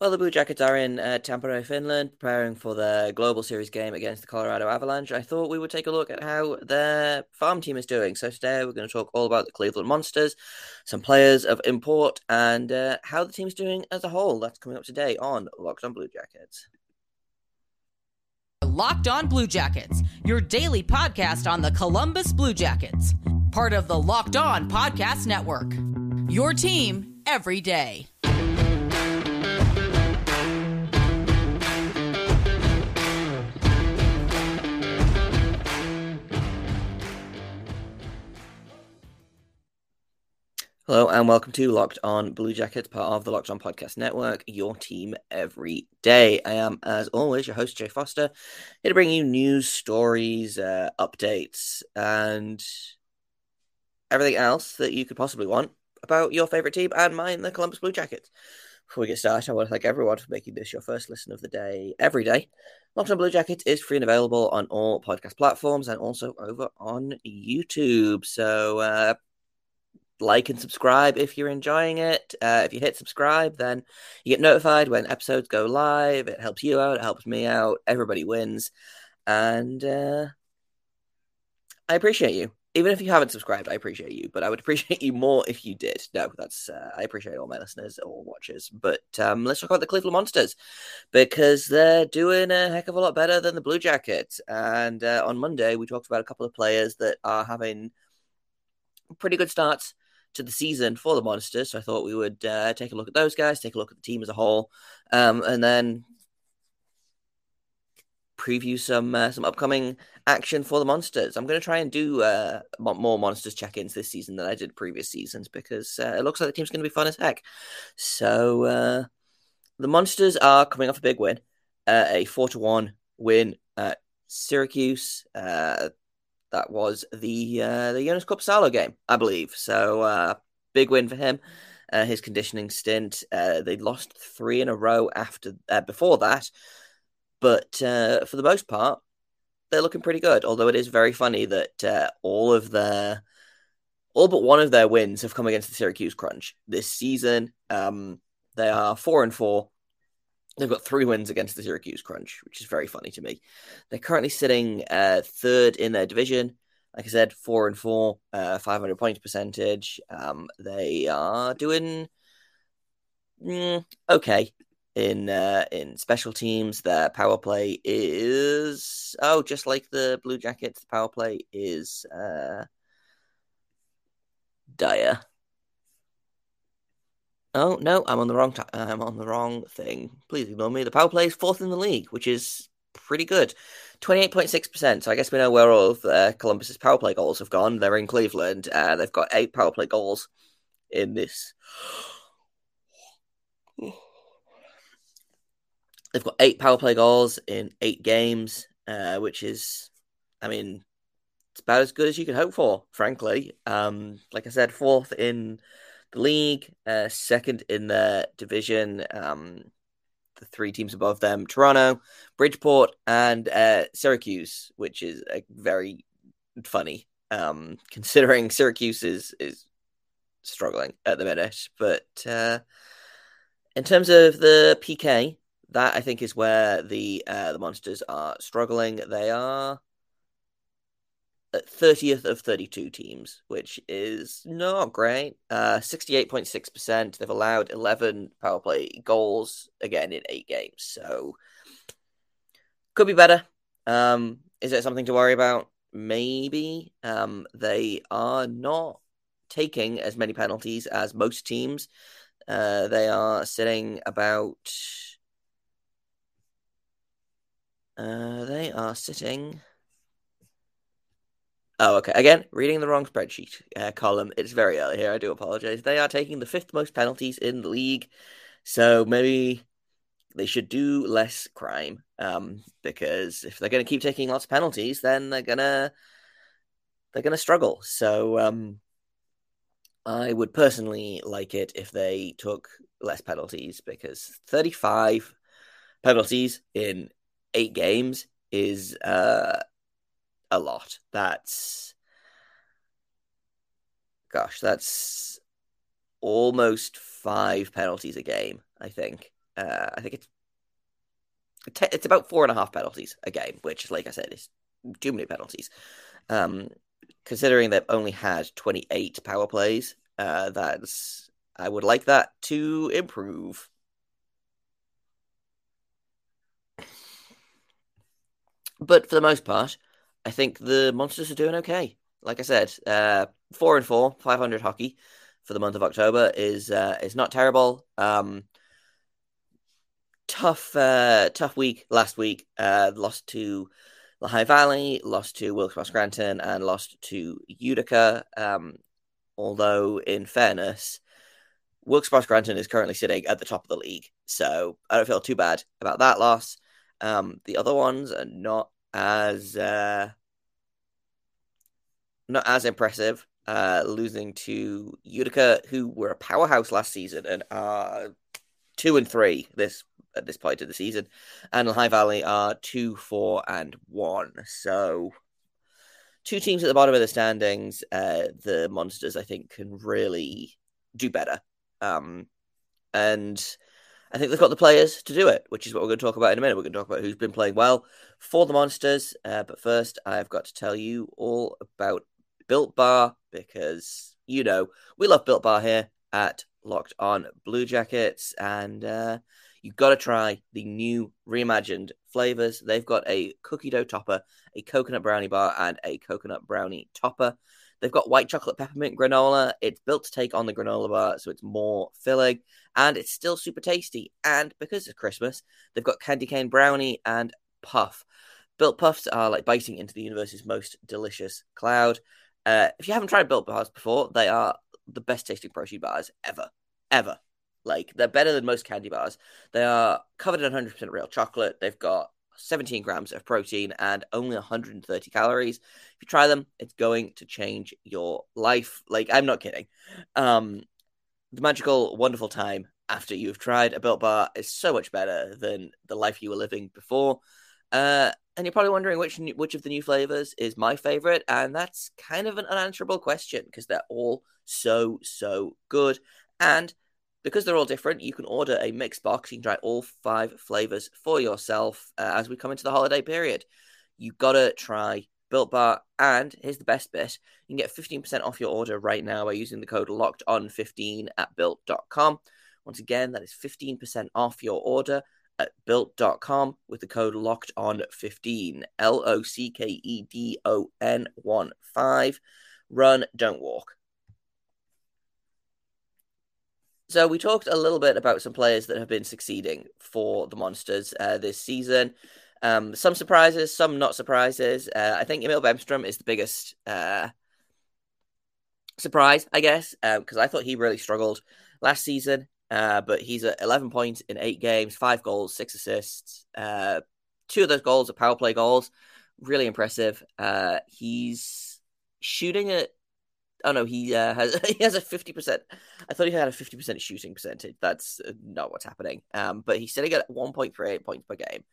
Well, the Blue Jackets are in uh, Tampere, Finland, preparing for the Global Series game against the Colorado Avalanche. I thought we would take a look at how their farm team is doing. So today we're going to talk all about the Cleveland Monsters, some players of import, and uh, how the team's doing as a whole. That's coming up today on Locked On Blue Jackets. Locked On Blue Jackets, your daily podcast on the Columbus Blue Jackets, part of the Locked On Podcast Network. Your team every day. Hello and welcome to Locked On Blue Jackets, part of the Locked On Podcast Network, your team every day. I am, as always, your host, Jay Forster, here to bring you news, stories, uh, updates, and everything else that you could possibly want about your favorite team and mine, the Columbus Blue Jackets. Before we get started, I want to thank everyone for making this your first listen of the day every day. Locked on Blue Jackets is free and available on all podcast platforms and also over on YouTube. So, uh, like and subscribe if you're enjoying it. Uh, if you hit subscribe, then you get notified when episodes go live. It helps you out, it helps me out. Everybody wins. And uh, I appreciate you. Even if you haven't subscribed, I appreciate you, but I would appreciate you more if you did. No, that's uh, I appreciate all my listeners all watchers. But um, let's talk about the Cleveland Monsters because they're doing a heck of a lot better than the Blue Jackets. And uh, on Monday, we talked about a couple of players that are having pretty good starts to the season for the Monsters. So I thought we would uh, take a look at those guys, take a look at the team as a whole, um, and then preview some uh, some upcoming action for the Monsters. I'm going to try and do uh, more Monsters check-ins this season than I did previous seasons because uh, it looks like the team's going to be fun as heck. So uh, the Monsters are coming off a big win, uh, a four to one win at Syracuse. That was the uh, the Joonas Korpisalo game, I believe. So uh, big win for him. Uh, his conditioning stint. Uh, they lost three in a row after uh, before that, but uh, for the most part, they're looking pretty good. Although it is very funny that uh, all of their all but one of their wins have come against the Syracuse Crunch this season. Um, they are four and four They've got three wins against the Syracuse Crunch, which is very funny to me. They're currently sitting uh, third in their division. Like I said, four and four, uh, 500 points percentage. Um, they are doing mm, okay in uh, in special teams. Their power play is oh, just like the Blue Jackets, the power play is uh, dire. Oh no, I'm on the wrong. T- I'm on the wrong thing. Please ignore me. The power play is fourth in the league, which is pretty good. Twenty-eight point six percent. So I guess we know where all of uh, Columbus's power play goals have gone. They're in Cleveland. Uh, they've got eight power play goals in this. They've got eight power play goals in eight games, uh, which is, I mean, it's about as good as you can hope for, frankly. Um, like I said, fourth in the league, uh, second in the division. Um, the three teams above them Toronto, Bridgeport, and uh, Syracuse, which is uh, very funny um, considering Syracuse is, is struggling at the minute. But uh, in terms of the PK, that I think is where the uh, the monsters are struggling. They are 30th of 32 teams, which is not great. Uh, 68.6%. They've allowed 11 power play goals again in eight games. So could be better. Um, is it something to worry about? Maybe. Um, they are not taking as many penalties as most teams. Uh, they are sitting about. Uh, they are sitting Oh, okay. Again, reading the wrong spreadsheet uh, column. It's very early here. I do apologize. They are taking the fifth most penalties in the league, so maybe they should do less crime. Um, because if they're going to keep taking lots of penalties, then they're gonna they're gonna struggle. So, um, I would personally like it if they took less penalties because thirty five penalties in eight games is uh a lot. That's gosh, that's almost five penalties a game, I think. Uh, I think it's it's about four and a half penalties a game, which, like I said, is too many penalties. Um, considering they've only had 28 power plays, uh, that's I would like that to improve. But for the most part, I think the monsters are doing okay. Like I said, uh, four and four, 500 hockey for the month of October is uh, is not terrible. Um, tough, uh, tough week last week. Uh, lost to Lehigh Valley, lost to Wilkes-Barre Scranton, and lost to Utica. Um, although, in fairness, Wilkes-Barre Scranton is currently sitting at the top of the league, so I don't feel too bad about that loss. Um, the other ones are not as uh, not as impressive. Uh, losing to Utica, who were a powerhouse last season and are two and three this at this point of the season, and High Valley are two, four, and one. So two teams at the bottom of the standings. Uh, the Monsters, I think, can really do better. Um, and I think they've got the players to do it, which is what we're going to talk about in a minute. We're going to talk about who's been playing well for the Monsters. Uh, but first, I've got to tell you all about Built Bar because, you know, we love Built Bar here at Locked On Blue Jackets. And uh, you've got to try the new reimagined flavors. They've got a cookie dough topper, a coconut brownie bar, and a coconut brownie topper. They've got white chocolate peppermint granola. It's built to take on the granola bar, so it's more filling, and it's still super tasty. And because it's Christmas, they've got candy cane brownie and puff. Built puffs are like biting into the universe's most delicious cloud. Uh, if you haven't tried built bars before, they are the best tasting protein bars ever, ever. Like they're better than most candy bars. They are covered in 100% real chocolate. They've got 17 grams of protein and only 130 calories. If you try them, it's going to change your life. Like, I'm not kidding. Um, the magical, wonderful time after you've tried a built bar is so much better than the life you were living before. Uh, and you're probably wondering which which of the new flavors is my favorite, and that's kind of an unanswerable question because they're all so so good. And because they're all different, you can order a mixed box. You can try all five flavors for yourself uh, as we come into the holiday period. You gotta try Built Bar, and here's the best bit: you can get 15% off your order right now by using the code Locked On 15 at built.com. Once again, that is 15% off your order at built.com with the code locked on 15 L O C K E D O N 1 5. Run, don't walk. So we talked a little bit about some players that have been succeeding for the Monsters uh, this season. Um, some surprises, some not surprises. Uh, I think Emil Bemstrom is the biggest uh, surprise, I guess, because um, I thought he really struggled last season. Uh, but he's at 11 points in eight games, five goals, six assists. Uh, two of those goals are power play goals. Really impressive. Uh, he's shooting at Oh no, he uh, has he has a fifty percent. I thought he had a fifty percent shooting percentage. That's uh, not what's happening. Um, but he's sitting at one point three eight points per game.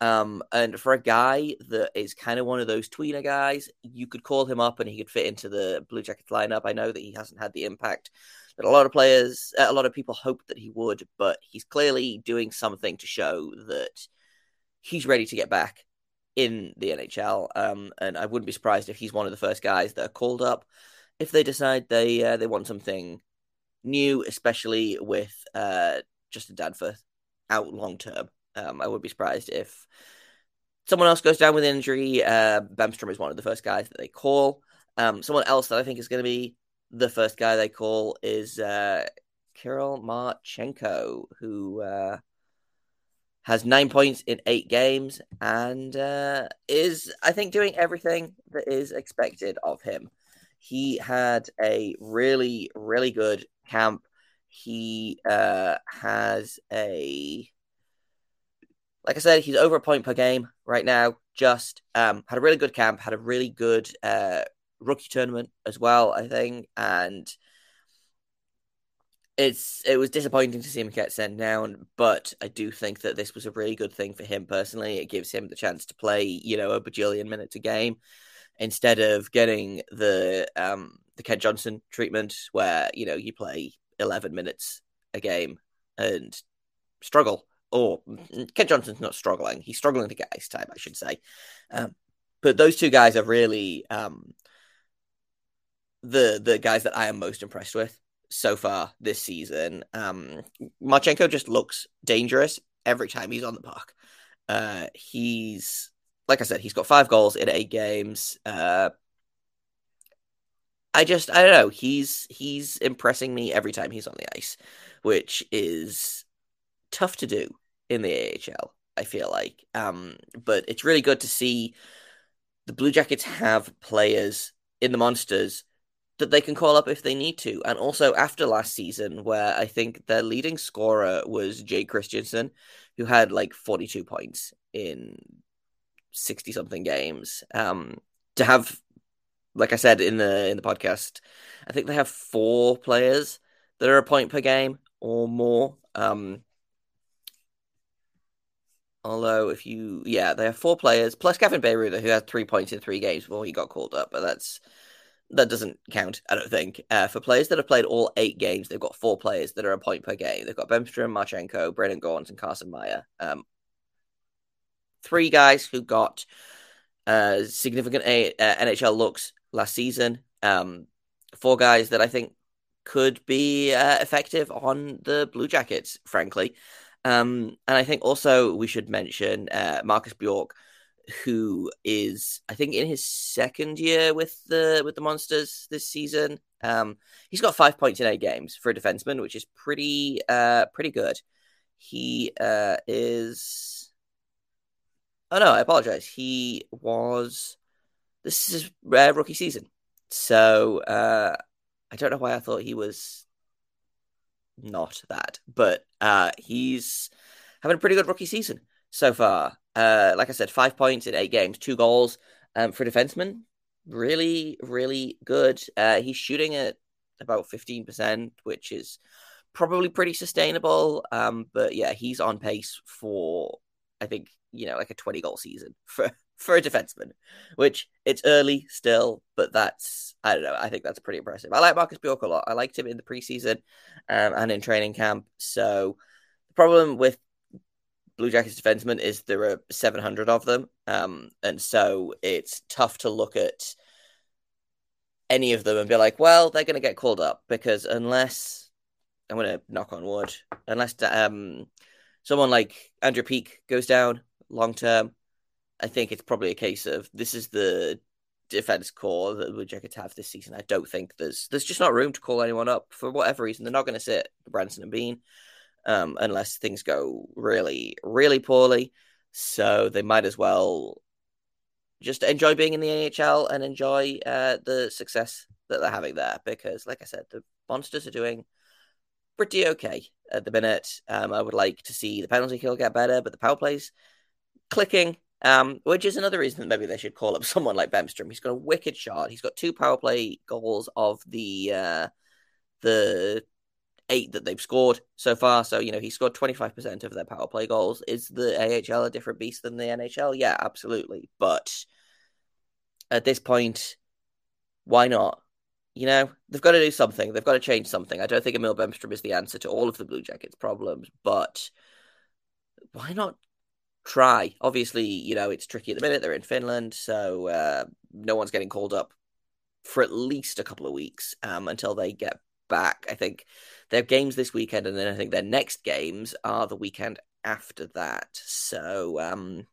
Um, and for a guy that is kind of one of those tweener guys, you could call him up and he could fit into the Blue Jackets lineup. I know that he hasn't had the impact that a lot of players, uh, a lot of people hoped that he would, but he's clearly doing something to show that he's ready to get back in the NHL. Um, and I wouldn't be surprised if he's one of the first guys that are called up if they decide they uh, they want something new, especially with uh, Justin Danforth out long term. Um, I would be surprised if someone else goes down with injury. Uh, Bemstrom is one of the first guys that they call. Um, someone else that I think is going to be the first guy they call is uh, Kirill Marchenko, who uh, has nine points in eight games and uh, is, I think, doing everything that is expected of him. He had a really, really good camp. He uh, has a, like I said, he's over a point per game right now. Just um, had a really good camp, had a really good uh, rookie tournament as well, I think, and it's it was disappointing to see him get sent down, but I do think that this was a really good thing for him personally. It gives him the chance to play, you know, a bajillion minutes a game instead of getting the um, the Kent Johnson treatment, where you know you play eleven minutes a game and struggle. Or Kent Johnson's not struggling; he's struggling to get ice time, I should say. Um, but those two guys are really um, the the guys that I am most impressed with so far this season. Um, Marchenko just looks dangerous every time he's on the park. Uh, he's like I said, he's got five goals in eight games. Uh, I just I don't know. He's he's impressing me every time he's on the ice, which is tough to do in the AHL. I feel like, um, but it's really good to see the Blue Jackets have players in the monsters that they can call up if they need to. And also after last season, where I think their leading scorer was Jake Christiansen, who had like 42 points in 60 something games. Um, to have, like I said in the in the podcast, I think they have four players that are a point per game or more. Um, although if you, yeah, they have four players plus Gavin Bayreuther, who had three points in three games before he got called up, but that's that doesn't count, I don't think. Uh, for players that have played all eight games, they've got four players that are a point per game. They've got Bemstrom, Marchenko, Brendan Gaunce, and Carson Meyer. Um, three guys who got uh, significant a- uh, NHL looks last season. Um, four guys that I think could be uh, effective on the Blue Jackets, frankly. Um, and I think also we should mention uh, Marcus Bjork who is I think in his second year with the with the Monsters this season. Um, he's got five points in eight games for a defenseman, which is pretty uh pretty good. He uh is oh no, I apologize. He was this is his uh, rookie season, so uh I don't know why I thought he was not that, but uh he's having a pretty good rookie season so far. Uh, like I said, five points in eight games, two goals um, for defenseman. Really, really good. Uh, he's shooting at about 15%, which is probably pretty sustainable. Um, but yeah, he's on pace for, I think, you know, like a 20 goal season for, for a defenseman, which it's early still, but that's, I don't know, I think that's pretty impressive. I like Marcus Bjork a lot. I liked him in the preseason um, and in training camp. So the problem with Blue Jackets defensemen is there are 700 of them. Um, and so it's tough to look at any of them and be like, well, they're going to get called up because unless I'm going to knock on wood, unless um, someone like Andrew Peeke goes down long term, I think it's probably a case of this is the defense core that Blue Jackets have this season. I don't think there's there's just not room to call anyone up for whatever reason. They're not going to sit Branson and Bean um, unless things go really, really poorly. So they might as well just enjoy being in the NHL and enjoy uh, the success that they're having there. Because, like I said, the Monsters are doing pretty okay at the minute. Um, I would like to see the penalty kill get better, but the power plays clicking. Um, which is another reason that maybe they should call up someone like Bemstrom. He's got a wicked shot. He's got two power play goals of the uh, the eight that they've scored so far. So, you know, he scored 25% of their power play goals. Is the AHL a different beast than the NHL? Yeah, absolutely. But at this point, why not? You know, they've got to do something. They've got to change something. I don't think Emil Bemstrom is the answer to all of the Blue Jackets' problems, but why not try? Obviously, you know, it's tricky at the minute. They're in Finland, so uh, no one's getting called up for at least a couple of weeks um, until they get back. I think their games this weekend, and then I think their next games are the weekend after that. So um,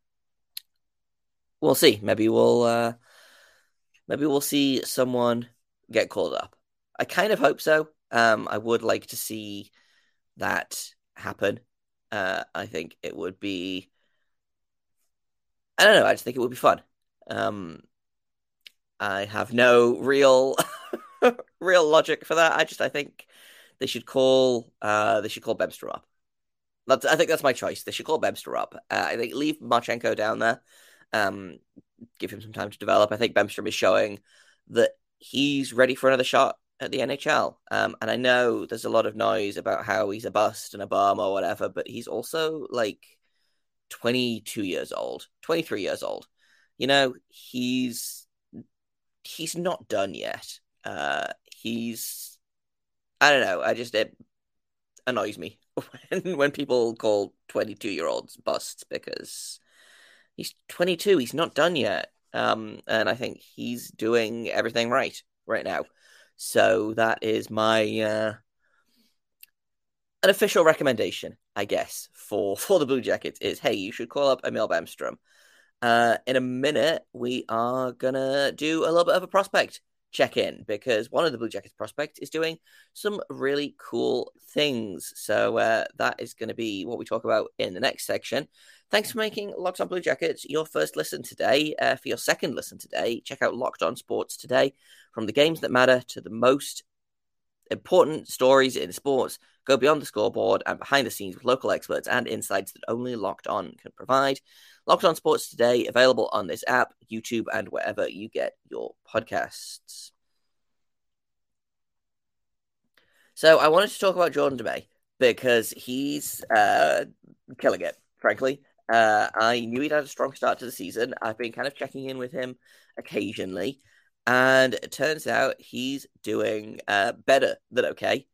we'll see. Maybe we'll uh, maybe we'll see someone get called up. I kind of hope so. Um, I would like to see that happen. Uh, I think it would be. I don't know. I just think it would be fun. Um, I have no real real logic for that. I just I think they should call uh they should call Bemster up. That's I think that's my choice. They should call Bemster up. Uh, I think leave Marchenko down there. Um, give him some time to develop. I think Bemstrom is showing that he's ready for another shot at the NHL. Um, and I know there's a lot of noise about how he's a bust and a bum or whatever, but he's also like 22 years old, 23 years old. You know, he's he's not done yet. Uh, he's I don't know. I just it annoys me when when people call 22 year olds busts because he's 22. He's not done yet. Um, and I think he's doing everything right right now. So that is my uh, an official recommendation, I guess, for for the Blue Jackets is hey, you should call up Emil Bemstrom. Uh, in a minute, we are gonna do a little bit of a prospect check in because one of the Blue Jackets prospects is doing some really cool things. So uh, that is going to be what we talk about in the next section. Thanks for making Locked On Blue Jackets your first listen today. Uh, for your second listen today, check out Locked On Sports today. From the games that matter to the most important stories in sports, go beyond the scoreboard and behind the scenes with local experts and insights that only Locked On can provide. Locked On Sports today, available on this app, YouTube, and wherever you get your podcasts. So I wanted to talk about Jordan Dumais because he's uh, killing it, frankly. Uh, I knew he'd had a strong start to the season. I've been kind of checking in with him occasionally, and it turns out he's doing uh, better than okay.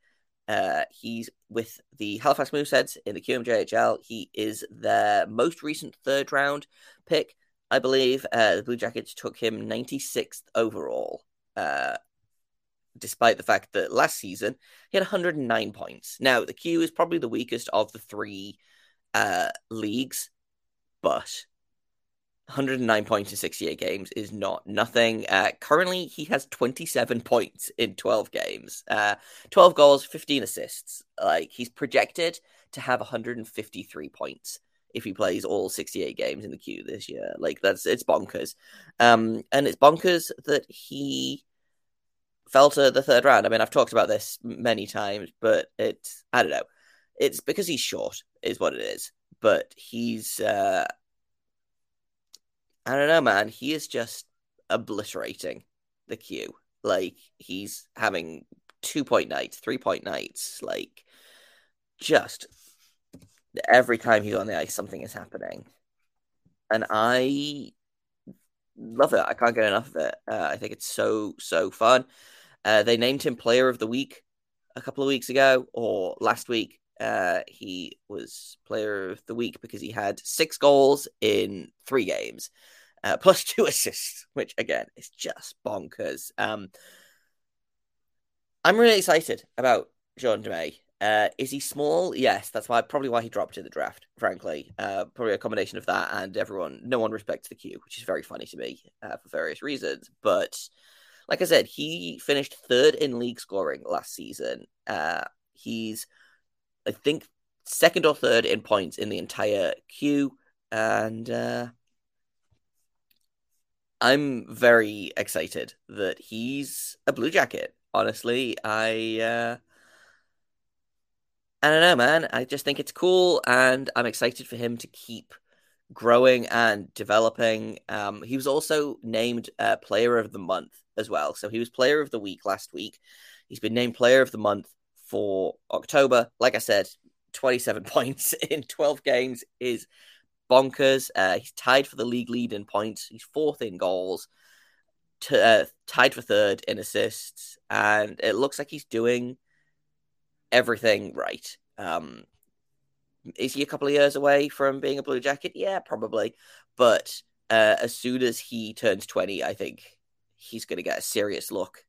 Uh, he's with the Halifax Mooseheads in the QMJHL. He is their most recent third round pick, I believe. Uh, the Blue Jackets took him 96th overall, uh, despite the fact that last season he had 109 points. Now, the Q is probably the weakest of the three uh, leagues, but 109 points in 68 games is not nothing. Uh, currently, he has 27 points in 12 games, uh, 12 goals, 15 assists. Like he's projected to have 153 points if he plays all 68 games in the Q this year. Like that's it's bonkers, um, and it's bonkers that he fell to the third round. I mean, I've talked about this many times, but it's I don't know. It's because he's short, is what it is. But he's uh, I don't know, man. He is just obliterating the Q. Like he's having two point nights, three point nights. Like just every time he's on the ice, something is happening, and I love it. I can't get enough of it. Uh, I think it's so so fun. Uh, they named him Player of the Week a couple of weeks ago or last week. Uh, he was player of the week because he had six goals in three games, uh, plus two assists, which again is just bonkers. Um, I'm really excited about Jean Dumais. Uh, is he small? Yes, that's why probably why he dropped in the draft. Frankly, uh, probably a combination of that and everyone, no one respects the Q, which is very funny to me uh, for various reasons. But like I said, he finished third in league scoring last season. Uh, he's I think second or third in points in the entire Q, and uh, I'm very excited that he's a Blue Jacket. Honestly, I uh, I don't know, man. I just think it's cool, and I'm excited for him to keep growing and developing. Um, he was also named uh, Player of the Month as well, so he was Player of the Week last week. He's been named Player of the Month for October. Like I said, 27 points in 12 games is bonkers. Uh, he's tied for the league lead in points. He's fourth in goals, t- uh, tied for third in assists, and it looks like he's doing everything right. Um, is he a couple of years away from being a Blue Jacket? Yeah, probably. But uh, as soon as he turns 20, I think he's going to get a serious look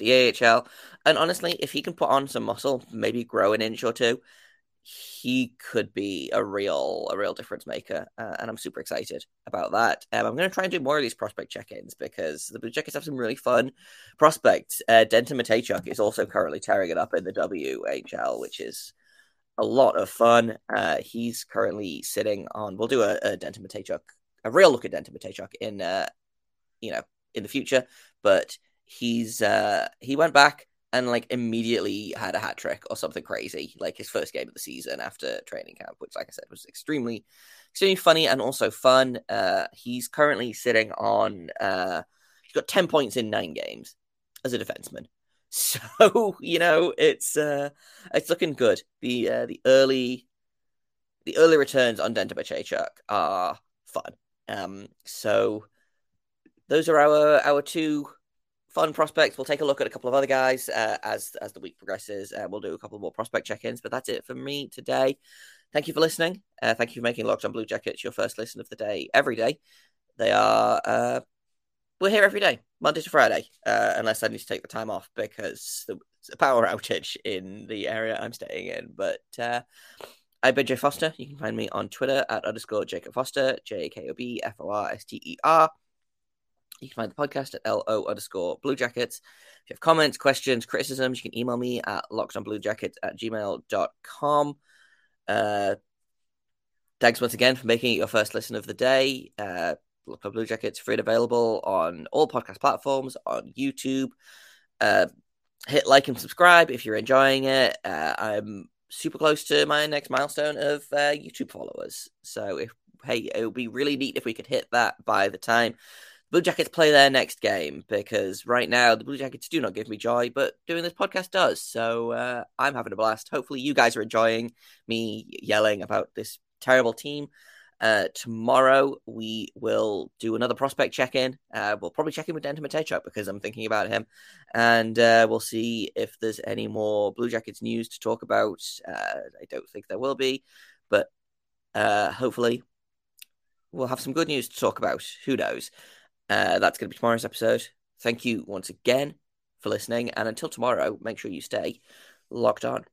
the AHL. And honestly, if he can put on some muscle, maybe grow an inch or two, he could be a real a real difference maker, uh, and I'm super excited about that. Um, I'm going to try and do more of these prospect check-ins because the Blue Jackets have some really fun prospects. Uh, Denton Mateychuk is also currently tearing it up in the WHL, which is a lot of fun. Uh, he's currently sitting on. We'll do a, a Denton Mateychuk, a real look at Denton Mateychuk in, uh, you know, in the future, but he's uh, he went back and like immediately had a hat trick or something crazy, like his first game of the season after training camp, which, like I said, was extremely, extremely funny and also fun. Uh, he's currently sitting on, uh, he's got 10 points in nine games as a defenseman. So, you know, it's, uh, it's looking good. The, uh, the early, the early returns on Denton Mateychuk are fun. Um, so those are our, our two fun prospects. We'll take a look at a couple of other guys uh, as as the week progresses. Uh, we'll do a couple more prospect check-ins, but that's it for me today. Thank you for listening. Uh, thank you for making Locked On Blue Jackets your first listen of the day every day. They are uh, we're here every day, Monday to Friday, uh, unless I need to take the time off because there's a power outage in the area I'm staying in. But I've been Jay Forster. You can find me on Twitter at underscore Jakob Forster, J A K O B F O R S T E R. You can find the podcast at LO underscore Blue Jackets. If you have comments, questions, criticisms, you can email me at lockedonbluejackets at gmail.com. Uh, thanks once again for making it your first listen of the day. Uh, Locked on Blue Jackets free and available on all podcast platforms, on YouTube. Uh, hit like and subscribe if you're enjoying it. Uh, I'm super close to my next milestone of uh, YouTube followers. So if hey, it would be really neat if we could hit that by the time Blue Jackets play their next game because right now the Blue Jackets do not give me joy, but doing this podcast does. So uh, I'm having a blast. Hopefully, you guys are enjoying me yelling about this terrible team. Uh, tomorrow we will do another prospect check in. Uh, we'll probably check in with Denton Mateychuk because I'm thinking about him, and uh, we'll see if there's any more Blue Jackets news to talk about. Uh, I don't think there will be, but uh, hopefully we'll have some good news to talk about. Who knows? Uh, that's going to be tomorrow's episode. Thank you once again for listening, and until tomorrow, make sure you stay locked on.